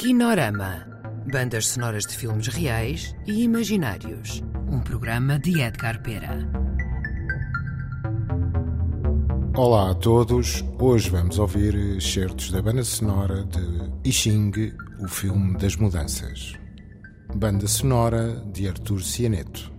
Kinorama. Bandas sonoras de filmes reais e imaginários. Um programa de Edgar Pera. Olá a todos. Hoje vamos ouvir excertos da banda sonora de Ixing, o filme das mudanças. Banda sonora de Artur Cianeto.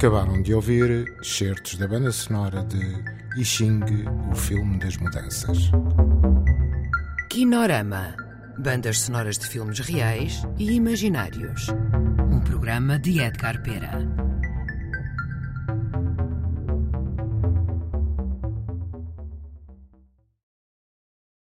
Acabaram de ouvir certos da banda sonora de I Ching, o filme das mudanças. Kinorama. Bandas sonoras de filmes reais e imaginários. Um programa de Edgar Pera.